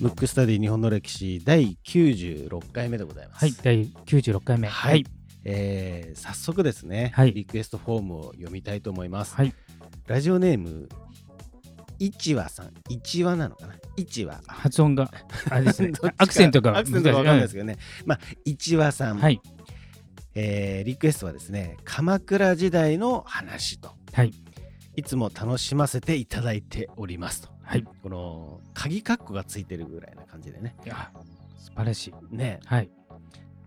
ムックスタディ日本の歴史第96回目でございます。はい、第96回目。はいえー早速ですね、はいリクエストフォームを読みたいと思います。はい。ラジオネーム、いちわさん、いちわなのかな、いちわ。発音が、あれですね アクセントがアクセントがわかんないですけどね、まあ、いちわさん、はい。えーリクエストはですね、鎌倉時代の話と、はい。いつも楽しませていただいておりますと。はい。この鍵括弧がついてるぐらいな感じでね、いや、素晴らしい。ね、はい。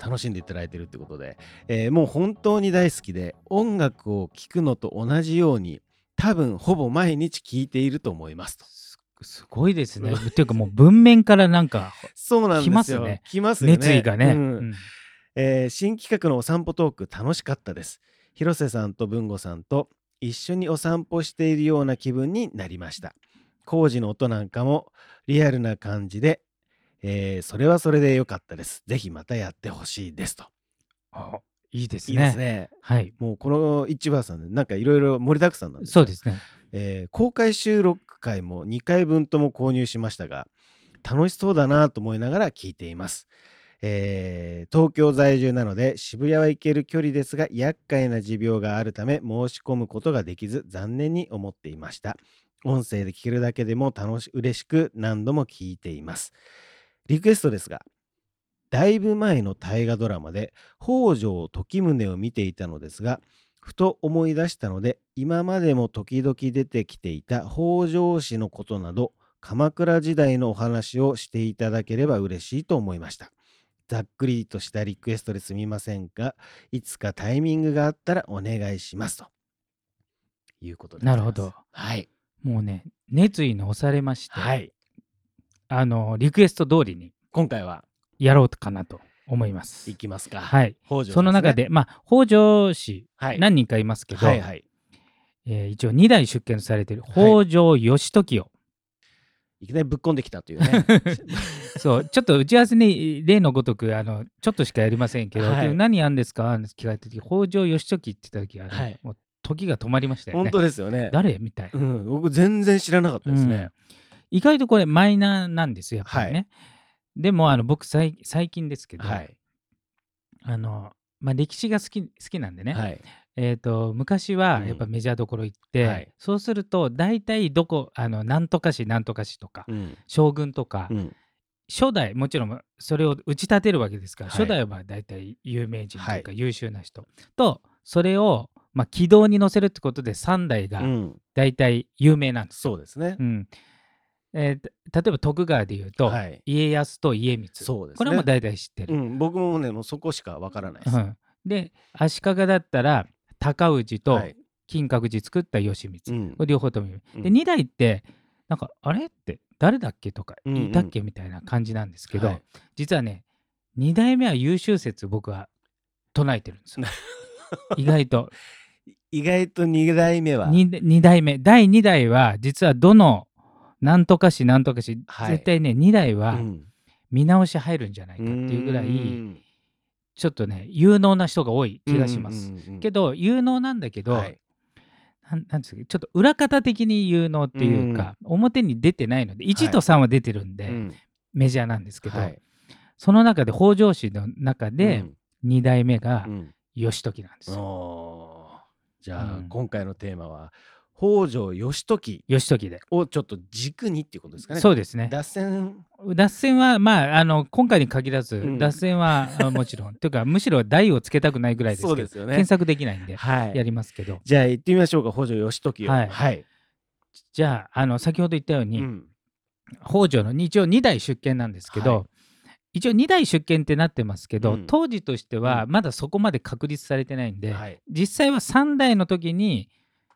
楽しんでいただいてるってことで、えーもう本当に大好きで音楽を聴くのと同じように多分ほぼ毎日聴いていると思いますと。すすごいですね。っていうかもう文面からなんかそうなんですよ。来ますね来ますよね。熱意がね。うんうんえー新企画のお散歩トーク楽しかったです。広瀬さんと文吾さんと一緒にお散歩しているような気分になりました。工事の音なんかもリアルな感じで、えーそれはそれで良かったです。ぜひまたやってほしいですと。あいいですいいね。ですね。はい。もうこの一番さんでなんかいろいろ盛りだくさんなんですよそうですね。えー公開収録回も2回分とも購入しましたが楽しそうだなと思いながら聞いています、えー東京在住なので渋谷は行ける距離ですが厄介な持病があるため申し込むことができず残念に思っていました。音声で聞けるだけでも楽し嬉しく何度も聞いています。リクエストですがだいぶ前の大河ドラマで北条時宗を見ていたのですがふと思い出したので今までも時々出てきていた北条氏のことなど鎌倉時代のお話をしていただければ嬉しいと思いました。ざっくりとしたリクエストですみませんがいつかタイミングがあったらお願いします。ということでなるほど。はい。もうね、熱意に押されまして、はい。あの、リクエスト通りに今回はやろうかなと思います。い。きますか。はい。北ね。その中で、まあ、北条氏、はい。何人かいますけど、はいはい。えー一応2代出見されている北条義時を、いきなりぶっこんできたというね。そう、ちょっと打ち合わせに例のごとく、あの、ちょっとしかやりませんけど、はい。で何やんですか？って聞かれた時、北条義時って言った時は、ねはい。もう時が止まりましたよね。本当ですよね。誰？みたいな。うん、僕全然知らなかったですね、意外とこれマイナーなんですよ、やっぱりね。でも、あの僕最、最近ですけど、はい。あの、まあ、歴史が好き好きなんでね、はいえー、と昔はうん。やっぱメジャーどころ行って、はい。そうすると大体どこあのなんとか市なんとか市とか、うん。将軍とか、うん。初代もちろんそれを打ち立てるわけですから、はい。初代は大体有名人というか優秀な人、とそれを、まあ、軌道に乗せるってことで3代がうん。大体有名なんですよ。そうですね、うん。えーた例えば徳川でいうと、はい。家康と家光。そうですね。これはもう大体知ってる。うん、僕もねもうそこしかわからないです、うん。で足利だったら高氏とはい。金閣寺作った義満、うん。これ両方ともでうん。2代ってなんかあれって誰だっけとかいたっけみたいな感じなんですけど、はい。実はね2代目は優秀説僕は唱えてるんですよ。意外と。意外と2代目は。2, 二代目。第2代は実はどのなんとかしなんとかし、はい。絶対ね2代はうん。見直し入るんじゃないかっていうぐらい、うんちょっとね有能な人が多い気がします、うんうんうんけど有能なんだけど、はい。なんなんですかちょっと裏方的に有能っていうか、表に出てないので1と3は出てるんで、うん。メジャーなんですけど、はい。その中で北条氏の中で2代目がうん。うん義時なんですよ。じゃあ、うん。今回のテーマは北条義時義時で。をちょっと軸にっていうことですかね。そうですね。脱線。脱線は、まあ、あの今回に限らず、うん。脱線はあもちろん。というか、むしろ台をつけたくないぐらいですけど、そうですよね。検索できないんで、はい。やりますけど。じゃあ行ってみましょうか北条義時を。はい。はい、じゃあ、あの先ほど言ったように、うん。北条の一応2代出見なんですけど、はい。一応2代出見ってなってますけど、うん。当時としてはうん。まだそこまで確立されてないんで、はい。実際は3代の時に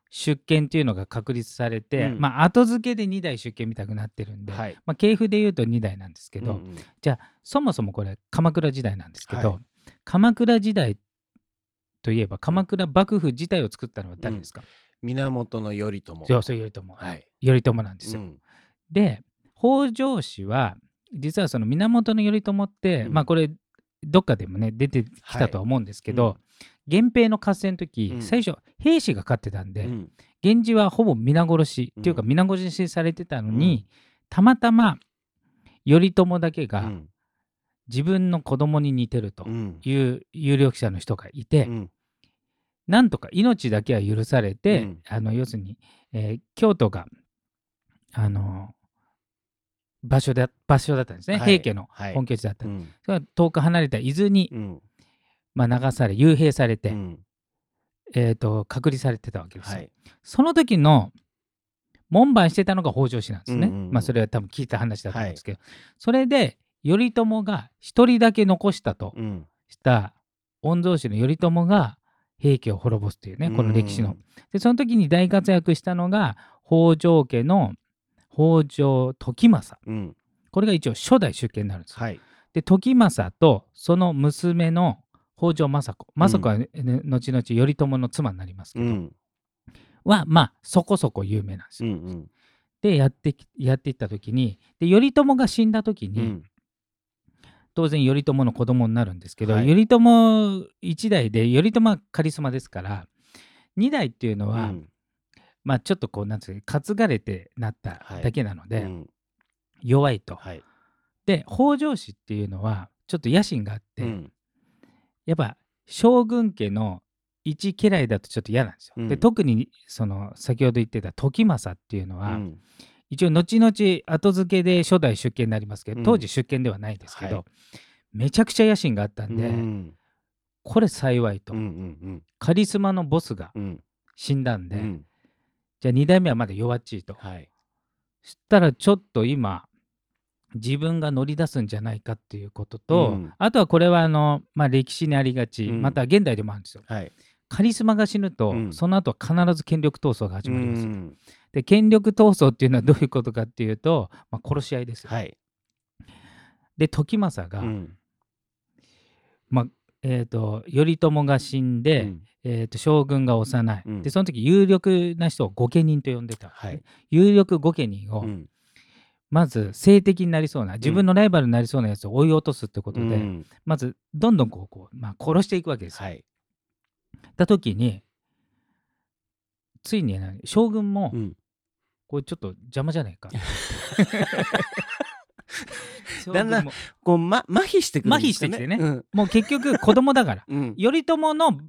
出見っていうのが確立されて、うん。まあ後付けで2代出見みたくなってるんで、はい。まあ、系譜で言うと2代なんですけど、うんうん。じゃあそもそもこれ鎌倉時代なんですけど、はい。鎌倉時代といえば鎌倉幕府自体を作ったのは誰ですか、源頼朝。そうそう頼朝、はい。頼朝なんですよ。うん。で北条氏は実はその源頼朝って、うん。まあこれどっかでもね出てきたとは思うんですけど、はい源平の合戦の時、うん。最初兵士が勝ってたんで、うん。源氏はほぼ皆殺し、うんっていうか皆殺しされてたのに、たまたま頼朝だけがうん。自分の子供に似てるとうん。いう有力者の人がいて、うん。なんとか命だけは許されて、うん。あの要するに、えー京都があの場所だ場所だったんですね、はい。平家のはい。本拠地だった、うん。それが遠く離れた伊豆に、うんまあ、流され幽閉されて、うん。えー、と隔離されてたわけですよ、はい。その時の門番してたのが北条氏なんですね、うんうんうん。まあそれは多分聞いた話だと思うんですけど、それで頼朝が一人だけ残したとうん。した御曹司の頼朝が平家を滅ぼすというねこの歴史の。でその時に大活躍したのが北条家の北条時政。うん。これが一応初代出家になるんですよ。はい。で時政とその娘の北条政子。政子は、ね後々頼朝の妻になりますけど、うん。はまあそこそこ有名なんですよ。うんうん。でやってきやっていった時にで頼朝が死んだ時に、うん。当然頼朝の子供になるんですけど、はい。頼朝一代で頼朝はカリスマですから二代っていうのは、うん。まあちょっとこうなんつうか担がれてなっただけなので、うん。弱いと。はい。で北条氏っていうのはちょっと野心があって、うんやっぱ将軍家の一家来だとちょっと嫌なんですよ。うん。で特にその先ほど言ってた時政っていうのは、うん。一応後々後付けで初代出家になりますけどうん。当時出家ではないですけど、はい。めちゃくちゃ野心があったんで、うん。これ幸いと、うんうんカリスマのボスがうん。死んだんで、うん。じゃあ2代目はまだ弱っちいと、はい。そしたらちょっと今自分が乗り出すんじゃないかっていうことと、うん。あとはこれはあの、まあ、歴史にありがち、うん。また現代でもあるんですよ。はい。カリスマが死ぬと、うん。その後は必ず権力闘争が始まります、うんで権力闘争っていうのはどういうことかっていうと、まあ、殺し合いですよ、はい。で時政が、うん。まあえー、と頼朝が死んで、うん。えー、と将軍が幼い、うん。でその時有力な人を御家人と呼んでた。はい。有力御家人を、うんまず性的になりそうな自分のライバルになりそうなやつを追い落とすってことで、うん。まずどんどんこうこう、まあ、殺していくわけですよ。はい。た時についにね将軍も、うん。これちょっと邪魔じゃないか。将 だんだんこうま麻痺してくるんですよ麻痺してきてね。うん。もう結局子供だから。うん。頼朝の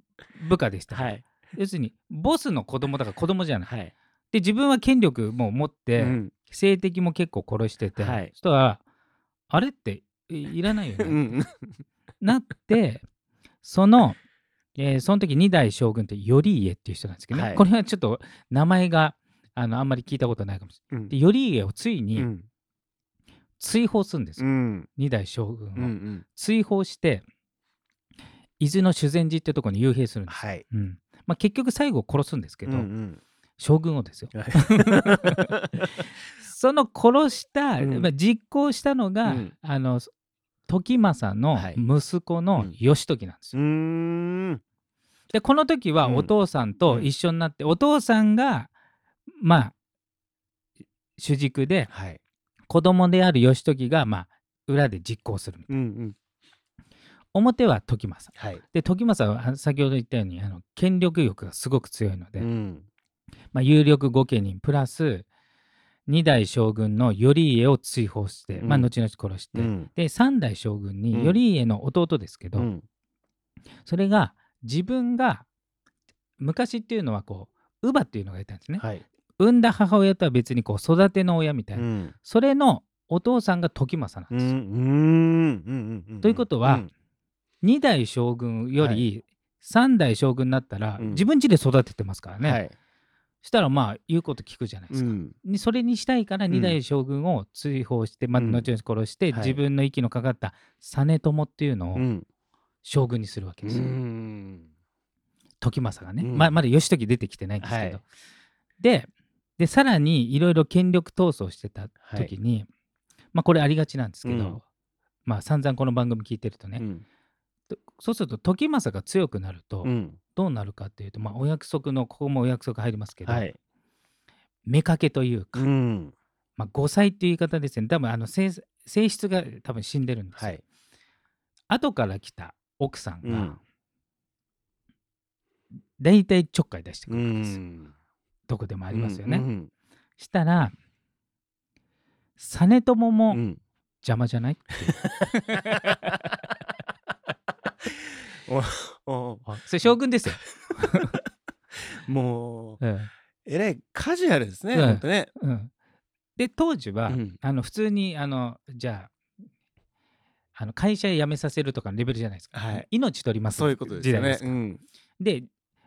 部下でした。はい。要するにボスの子供だから子供じゃない。はい。で自分は権力も持って、うん性的も結構殺してて、はい。そしたらあれっていいらないよね、うんなってその、えーその時二代将軍って頼家っていう人なんですけどね、はい。これはちょっと名前があのあんまり聞いたことないかもしれない。うん。で頼家をついにうん。追放するんですよ、うん。二代将軍を、うんうん。追放して伊豆の修善寺ってところに幽閉するんです、はい。うん。まあ、結局最後殺すんですけど、うんうん将軍をですよ。は その殺した、うん。まあ、実行したのが、うん。あの時政のはい。息子のうん。義時なんですよ。うーん。でこの時はうん。お父さんと一緒になって、お父さんがまあ主軸ではい。子供である義時がまあ裏で実行するうんうん表は時政はいで時政は先ほど言ったようにあの権力欲がすごく強いので、うんまあ、有力御家人プラス二代将軍の頼家を追放して、うん。まあ、後々殺して、うん。で三代将軍にうん。頼家の弟ですけど、うん。それが自分が昔っていうのはこう乳母っていうのがいたんですね、はい。産んだ母親とは別にこう育ての親みたいうな、ん。それのお父さんが時政うなんです。よ。ということはうん。二代将軍よはり三代将軍になったら、うん。自分家で育ててますからね、はいしたらまあ言うこと聞くじゃないですか。うん。にそれにしたいからん。二代将軍を追放して、まあ、うん。後々殺して、はい。自分の息のかかった実朝っていうのをうん。将軍にするわけうですよ。ん。時政がね、うん。ままだ義時出てきてないんですけど、はい。ででさらにいろいろ権力闘争してた時に、まあこれありがちなんですけど、うん。まあ散々この番組聞いてるとね、そうすると時政が強くなるとうんどうなるかっていうと、まあお約束のここもお約束入りますけど、はい妾というか、うんまあ、5歳っていう言い方ですね多分あの性性質が多分死んでるんですよ、はい後から来た奥さんが、うん大体ちょっかい出してくうるんですよ。ん。どこでもありますよね。うんしたら実朝うもん。邪魔じゃないって おおそれ将軍ですよ。もう、うんえらいカジュアルですね、うんほんとね。うん。で当時は、うん。あの普通にあのじゃああの会社辞めさせるとかのレベルじゃないですか、はい。命取りますそういうことですよね。時代ですうん。で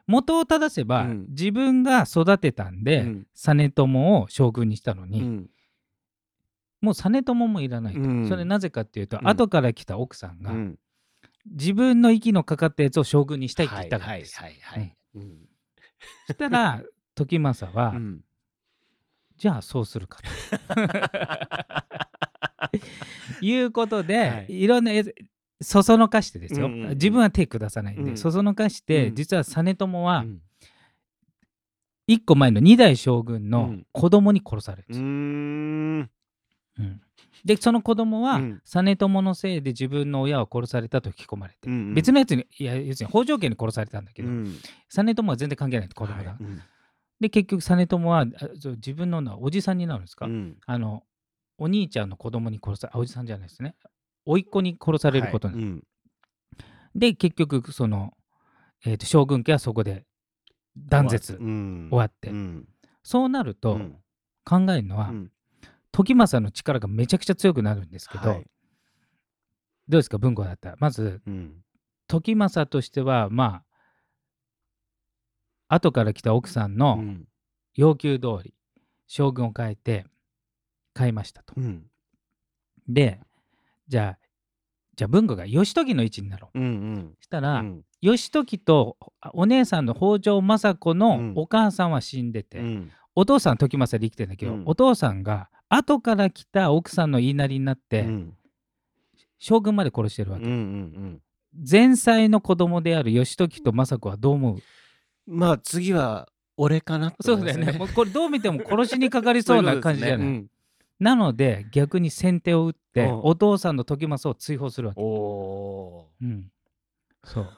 元を正せば、うん。自分が育てたんで、うん。実朝を将軍にしたのに、うん。もう実朝もいらないと、うん。それなぜかっていうと、うん。後から来た奥さんが、うん自分の息のかかったやつを将軍にしたいって言ったからです、そしたら 時政は、うん。じゃあそうするかと。いうことで、はい。い、ろんなやつそそのかしてですよ、うんうんうん。自分は手下さないんで、うん。そそのかして、うん。実は実朝はうん。一個前の二代将軍のうん。子供に殺されるんですよ、うんでその子供は、うん。実朝のせいで自分の親を殺されたと聞き込まれて、うん別のやつにいや要するに北条家に殺されたんだけど、うん。実朝は全然関係ない子供だ、はい。うん。で結局実朝は自分のなおじさんになるんですか、うん。あのお兄ちゃんの子供に殺さあおじさんじゃないですね。甥っ子に殺されることにはい。うん。で結局その、えーと将軍家はそこで断絶、うん。終わって。うん。そうなると、うん。考えるのは、うん時政の力がめちゃくちゃ強くなるんですけど、はい。どうですか文庫だったら？まずうん。時政としてはまあ後から来た奥さんうのん。要求通り将軍を変えて変えましたと。うん。でじゃあじゃあ文庫が義時の位置になろう。うんうん。したら、うん。義時とお姉さんの北条政子うん。のお母さんは死んでて、うん。お父さん時政で生きてんだけど、うん。お父さんが後から来た奥さんの言いなりになって、うん。将軍まで殺してるわけ。うんうん前妻の子供である義時と政子はどう思う？うんまあ次は俺かなってそうだよね。もうこれどう見ても殺しにかかりそうな感じじゃない。うんなので逆に先手を打って、うん。お父さんの時政を追放するわけ。おおうん、そう。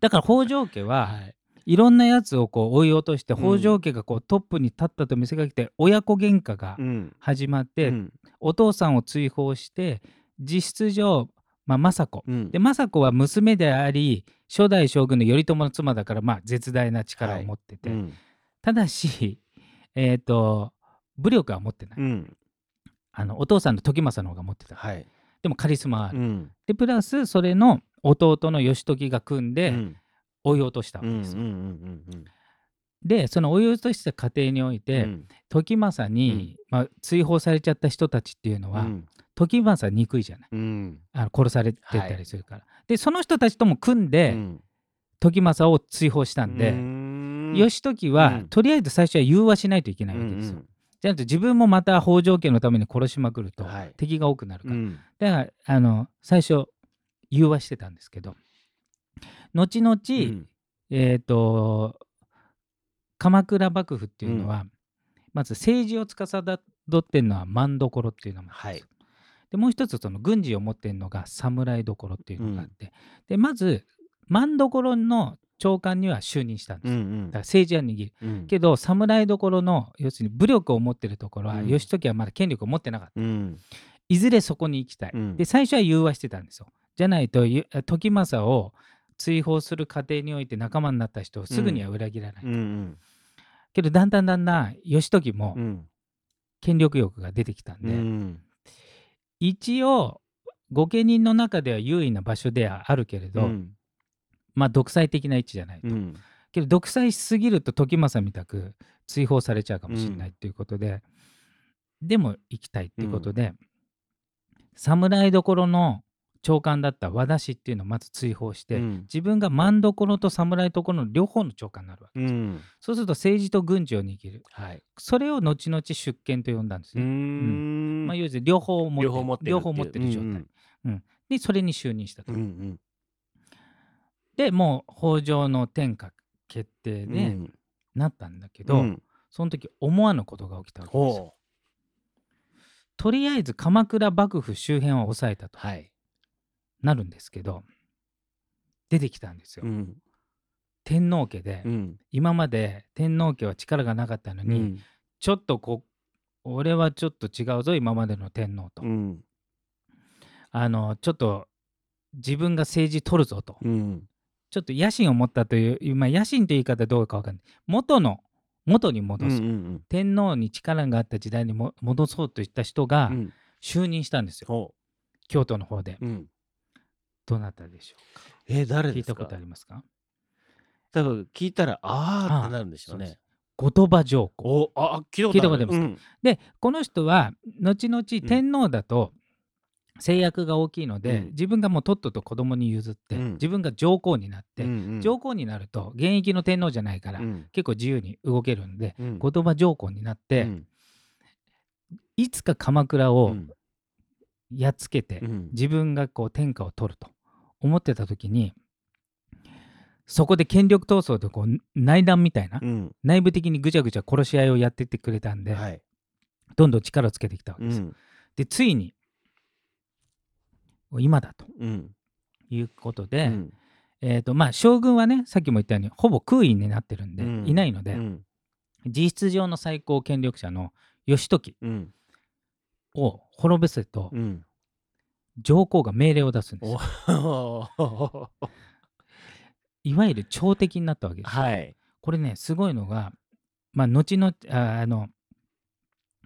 だから北条家は いいろんなやつをこう追い落としてうん北条家がこうトップに立ったと見せかけて親子喧嘩がうん。始まって、うん。お父さんを追放して実質上、まあ、政子。うん。で政子は娘であり初代将軍の頼朝の妻だからまあ絶大な力を持ってて、うん。ただしえっ、と武力は持ってない、うん。あのお父さんの時政の方が持ってた、はい。でもカリスマはある、うん。でプラスそれの弟の義時が組んでうん追い落としたわうんうんけですよ、うん。でその追い落とした過程において、うん。時政に、まあ、追放されちゃった人たちっていうのは、うん。時政憎いじゃない。うん。あの殺されてたりするから、でその人たちとも組んで、うん。時政を追放したんで、義時は、うん。とりあえず最初は融和しないといけないわけですよ。うんじゃなくて自分もまた北条家のために殺しまくると、はい。敵が多くなるから、うんだからあの最初融和してたんですけど後々、うん。えっ、と鎌倉幕府っていうのは、まず政治を司ってるのは万所っていうのもあるんですよ。でもう一つその軍事を持ってるのが侍所っていうのがあって、でまず万所の長官には就任したんですよ、うんうん。だから政治は握る。うん。けど侍所の要するに武力を持ってるところは、うん。義時はまだ権力を持ってなかった。うん。いずれそこに行きたい、うん。で最初は融和してたんですよ。じゃないとゆ時政を追放する過程において仲間になった人をすぐには裏切らない、うんけどだんだんだんだん義時もうん。権力欲が出てきたんうで、ん。一応御家人の中では優位な場所ではあるけれど、うん。まあ独裁的な位置じゃないと、うん。けど独裁しすぎると時政みたく追放されちゃうかもしれないっていうことで、でも行きたいっていうことで、侍所の長官だった和田氏っていうのをまず追放して、うん。自分が万所と侍所の両方の長官になるわけです。よ、うん。そうすると政治と軍事を握る。はい。それを後々出権と呼んだんですね、ん。まあ、要するに両方持って両方持ってる両方持ってる状態、うんでそれに就任したと、うんうん。でもう北条の天下決定でうん。なったんだけど、うん。その時思わぬことが起きたわけですよ。ほとりあえず鎌倉幕府周辺を抑えたと。うはいなるんですけど出てきたんですよ、うん。天皇家で、うん。今まで天皇家は力がなかったのに、うん。ちょっとこ俺はちょっと違うぞ今までの天皇と、うん。あのちょっと自分が政治取るぞと、うん。ちょっと野心を持ったという、まあ、野心という言い方どうかわかんない。元の元に戻す、うん天皇に力があった時代にも戻そうといった人がうん。就任したんですよ、ほ京都の方で。ううんどなたでしょうか？えー誰ですか？聞いたことありますか？多分聞いたらあーってなるんでしょうそうでね後鳥羽上皇おあ聞いたことある。聞いたことありうん。でこの人は後々天皇だと制約が大きいので、うん。自分がもうとっとと子供に譲って、うん。自分が上皇になって、うんうん。上皇になると現役の天皇じゃないから、うん。結構自由に動けるんで、うん。後鳥羽上皇になって、うん。いつか鎌倉をうん。やっつけて、うん。自分がこう天下を取ると思ってた時にそこで権力闘争とこう内乱みたいな、うん。内部的にぐちゃぐちゃ殺し合いをやってってくれたんで、はい。どんどん力をつけてきたわけです。よ。うん。でついに今だとうん。いうことで、うん。えーとまあ、将軍はねさっきも言ったようにほぼ空位になってるんで、うん。いないので、うん。実質上の最高権力者の義時うん。を滅ぼせとうん上皇が命令を出すんですよ。おいわゆる朝敵になったわけですよ。はい。これねすごいのが、まあ、後のああの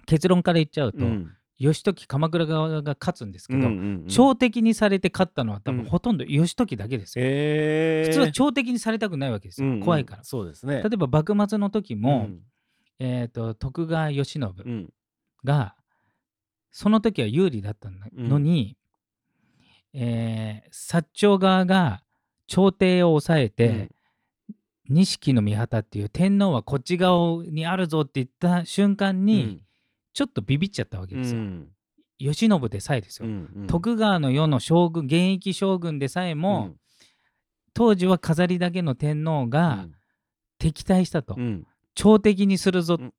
結論から言っちゃうと、うん。義時鎌倉側が勝つんですけど、うんうんうん。朝敵にされて勝ったのは多分うん。ほとんど義時だけですよ。へー。普通は朝敵にされたくないわけですよ、うんうん。怖いから。そうですね。例えば幕末の時も、うん。えー、と徳川慶喜うん。がその時は有利だったのに、えー薩長側が朝廷を抑えて、錦の御旗っていう天皇はこっち側にあるぞって言った瞬間に、ちょっとビビっちゃったわけうんですよ。うん。慶喜でさえですよ。うんうん。徳川の世の将軍現役将軍でさえも、当時は飾りだけの天皇が敵対したと、うん。うん朝敵にするぞうん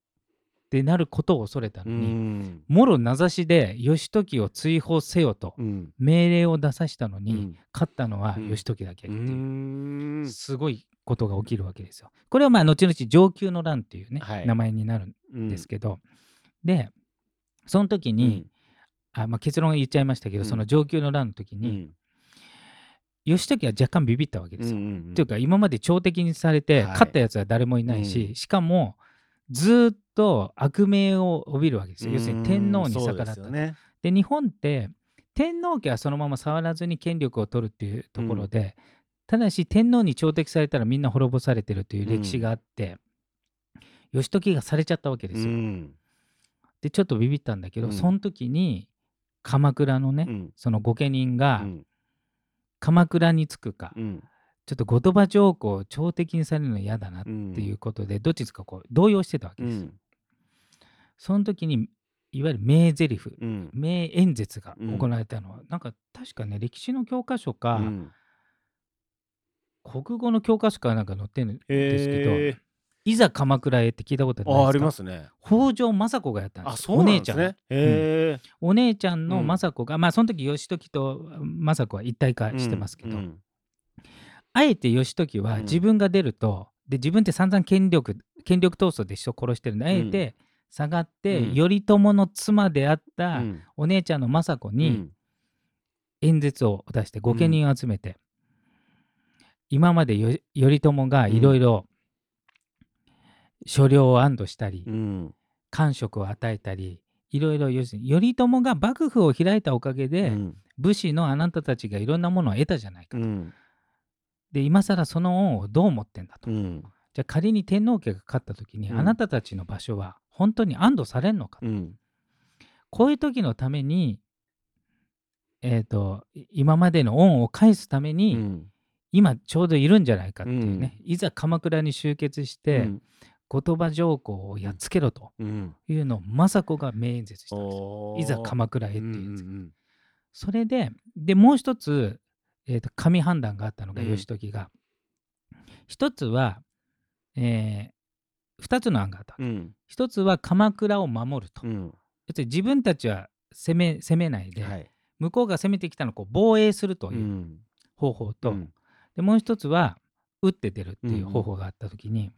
ってなることを恐れたうのに、ん。もろ名指しで義時を追放せよとうん。命令を出さしたのに、うん。勝ったのはうん。義時だけうっていう、ん。すごいことが起きるわけですよ。これはまあ後々上級の乱っていうね、はい。名前になるんうんですけど、でその時に、あまあ、結論言っちゃいましたけど、うん。その上級の乱の時に、うん。義時は若干ビビったわけですよ。うんうんうん。っていうか今まで朝敵にされてはい。勝ったやつは誰もいないし、うん。しかもずーっと悪名を帯びるわけですよ。要するに天皇にうん逆らった。でねで日本って天皇家はそのまま触らずに権力を取るっていうところで、ただし天皇に朝敵されたらみんな滅ぼされてるという歴史があって、義時がされちゃったわけですよ。うん。でちょっとビビったんだけど、うん。その時に鎌倉のね、うん。その御家人がうん。鎌倉に着くか、うんちょっと後鳥羽上皇を朝敵にされるの嫌だなっていうことで、どっちつか？こう動揺してたわけですその時にいわゆる名台詞うん。名演説が行われたのは、なんか確かね歴史の教科書か、うん。国語の教科書かなんか載ってるんですけど、へー。いざ鎌倉へって聞いたことないですか？あありますね。北条政子がやったんです。あそうなんですお姉ちねへえゃん。お姉ちゃんのうん。政子が、まあその時義時と政子は一体化してますけど、うんあえて義時はうん。自分が出ると、で自分って散々権力権力闘争で人を殺してるん。であえて下がって、うん。頼朝の妻であっうたん。お姉ちゃんの政子にうん。演説を出して御家人を集めて、今までよ頼朝がいろいろ所領を安堵したり、うん。官職を与えたりいろいろ要するに頼朝が幕府を開いたおかげで、うん。武士のあなたたちがいろんなものを得たじゃないかと。うんで今更その恩をどう思ってんだと。うん。じゃあ仮に天皇家が勝った時に、うん。あなたたちの場所は本当に安堵されんのか、うん。こういう時のために、えー、とい今までの恩を返すためうに、ん。今ちょうどいるんじゃないかっていうね、いざ鎌倉に集結して、後鳥羽上皇をやっつけろと。うん。いうのを政子が名演説したんですいざ鎌倉へってうんいうそれででもう一つ、えー、と神判断があったのがうん。義時が、一つは、えー、二つの案があった、うん。一つは鎌倉を守ると、うん。要するに自分たちは攻め攻めないで、はい。向こうが攻めてきたのをこう防衛するとういうん。方法と、うん。でもう一つは打って出るっていう方法があった時に、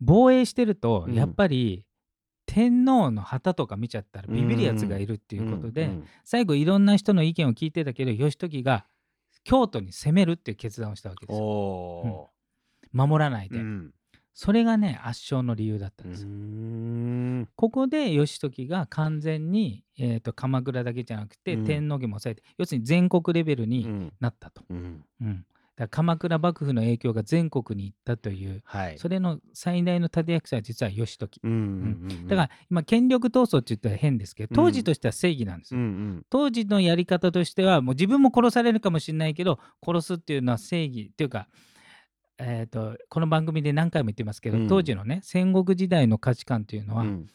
防衛してるとうん。やっぱり天皇の旗とか見ちゃったらビビるやつがいるっていうことで、うん最後いろんな人の意見を聞いてたけど義時が京都に攻めるっていう決断をしたわけですよ。お守らないで、ーうん。それがね圧勝の理由だったうんですよ、ん。ここで義時が完全に、えー、と鎌倉だけじゃなくて、うん。天皇家も抑えて要するに全国レベルにうん。なったと、うん鎌倉幕府の影響が全国に行ったというはい。それの最大の立役者は実は義時。うんうんうんだから今権力闘争って言ったら変ですけど当時としては正義なんですうよ、んうん。当時のやり方としてはもう自分も殺されるかもしれないけど殺すっていうのは正義っていうか、えー、とこの番組で何回も言ってますけど、うん。当時のね戦国時代の価値観っていうのは、うん。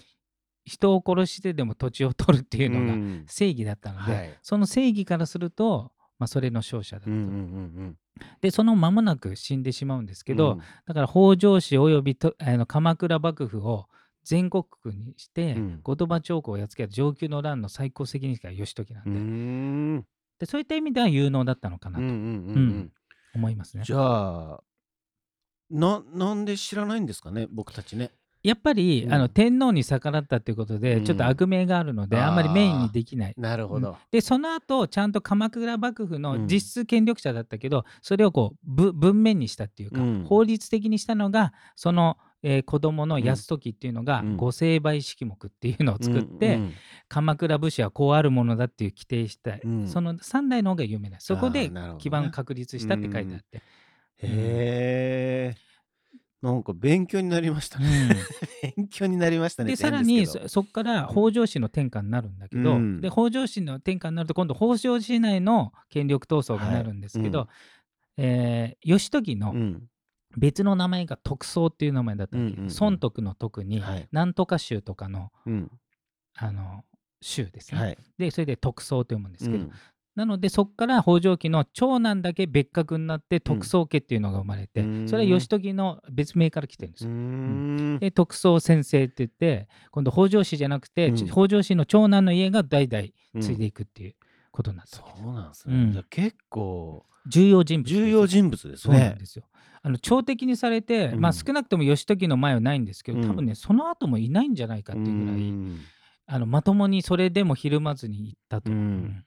人を殺してでも土地を取るっていうのがうん。正義だったので、はい。その正義からすると、まあ、それの勝者だと、うんうんうんでその間もなく死んでしまうんですけど、うん。だから北条氏およびとあの鎌倉幕府を全国区にして、うん。後鳥羽長江をやっつけた上級の乱の最高責任者が義時なんで,、でそういった意味では有能だったのかなとうんうん。うん思いますね。じゃあななんで知らないんですかね僕たちね。やっぱり、うん。あの天皇に逆らったということで、うん。ちょっと悪名があるので、あんまりメインにできない。なるほど。でその後ちゃんと鎌倉幕府のうん。実質権力者だったけど、それをこうぶ文面にしたっていうか、うん。法律的にしたのがその、えー子供の泰時っていうのが、うん。御成敗式目っていうのを作って、うんうん鎌倉武士はこうあるものだっていう規定した、うん。その3代の方が有名な。そこあでーなるほどね。基盤確立したって書いてあって、へえ。なんか勉強になりましたね。勉強になりましたね。でさらにそそこから北条氏の天下になるんだけど、うん。で北条氏の天下になると今度北条氏内の権力闘争がなるんですけど、はえー義時のうん。別の名前が徳宗っていう名前だったんうんうん。損徳の徳に、はい。なんとか州とかのうん。あの州ですね、はい。でそれで徳宗と読むんですけど、うんなのでそこから北条家の長男だけ別格になって徳宗家っていうのが生まれて、うん。それは義時の別名から来てるんです。よ。ん。で徳宗先生って言って今度北条氏じゃなくて、うん。北条氏の長男の家が代々うん継いでいくっていうことになったそわけです、うなんですね。うん。じゃあ結構重要人物です。よ重要人物です。ね。そうなんで。すよ。あの朝敵にされて、うん。まあ少なくとも義時の前はないんですけど、うん。多分ねその後もいないんじゃないかっていうぐらい、うん。あのまともにそれでもひるまずに行ったと。うん。うん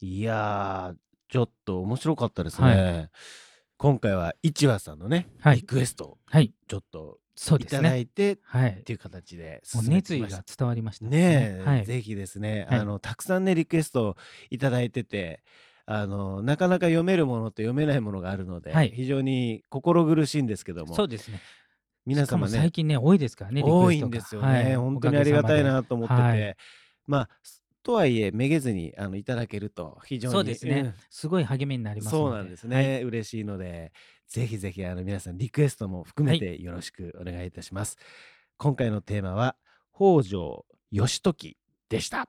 いやー、ちょっと面白かったですね。は今回は一話さんのね、はいリクエストをはい、ちょっとそうですいただね。いてっはい。ていう形で熱意が。伝わりましたねえ、はい。ぜひですね、はいあのたくさんねリクエストいただいててあのなかなか読めるものと読めないものがあるので、はい非常に心苦しいんですけどもそうですね。皆様ね最近ね、多いですからね、多いんですよね、はい本当にありがたい。なと思ってて、まあとはいえめげずにあのいただけると非常にそうですね。ん。すごい励みになります。そうなんで。すね、はい。嬉しいのでぜひぜひあの皆さんリクエストも含めてよろしくお願いいたします、今回のテーマは北条義時でした。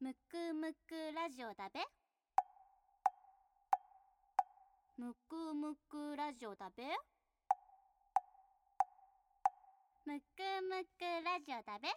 むくむくラジオだべ。むくむくラジオだべむくむくラジオだべ。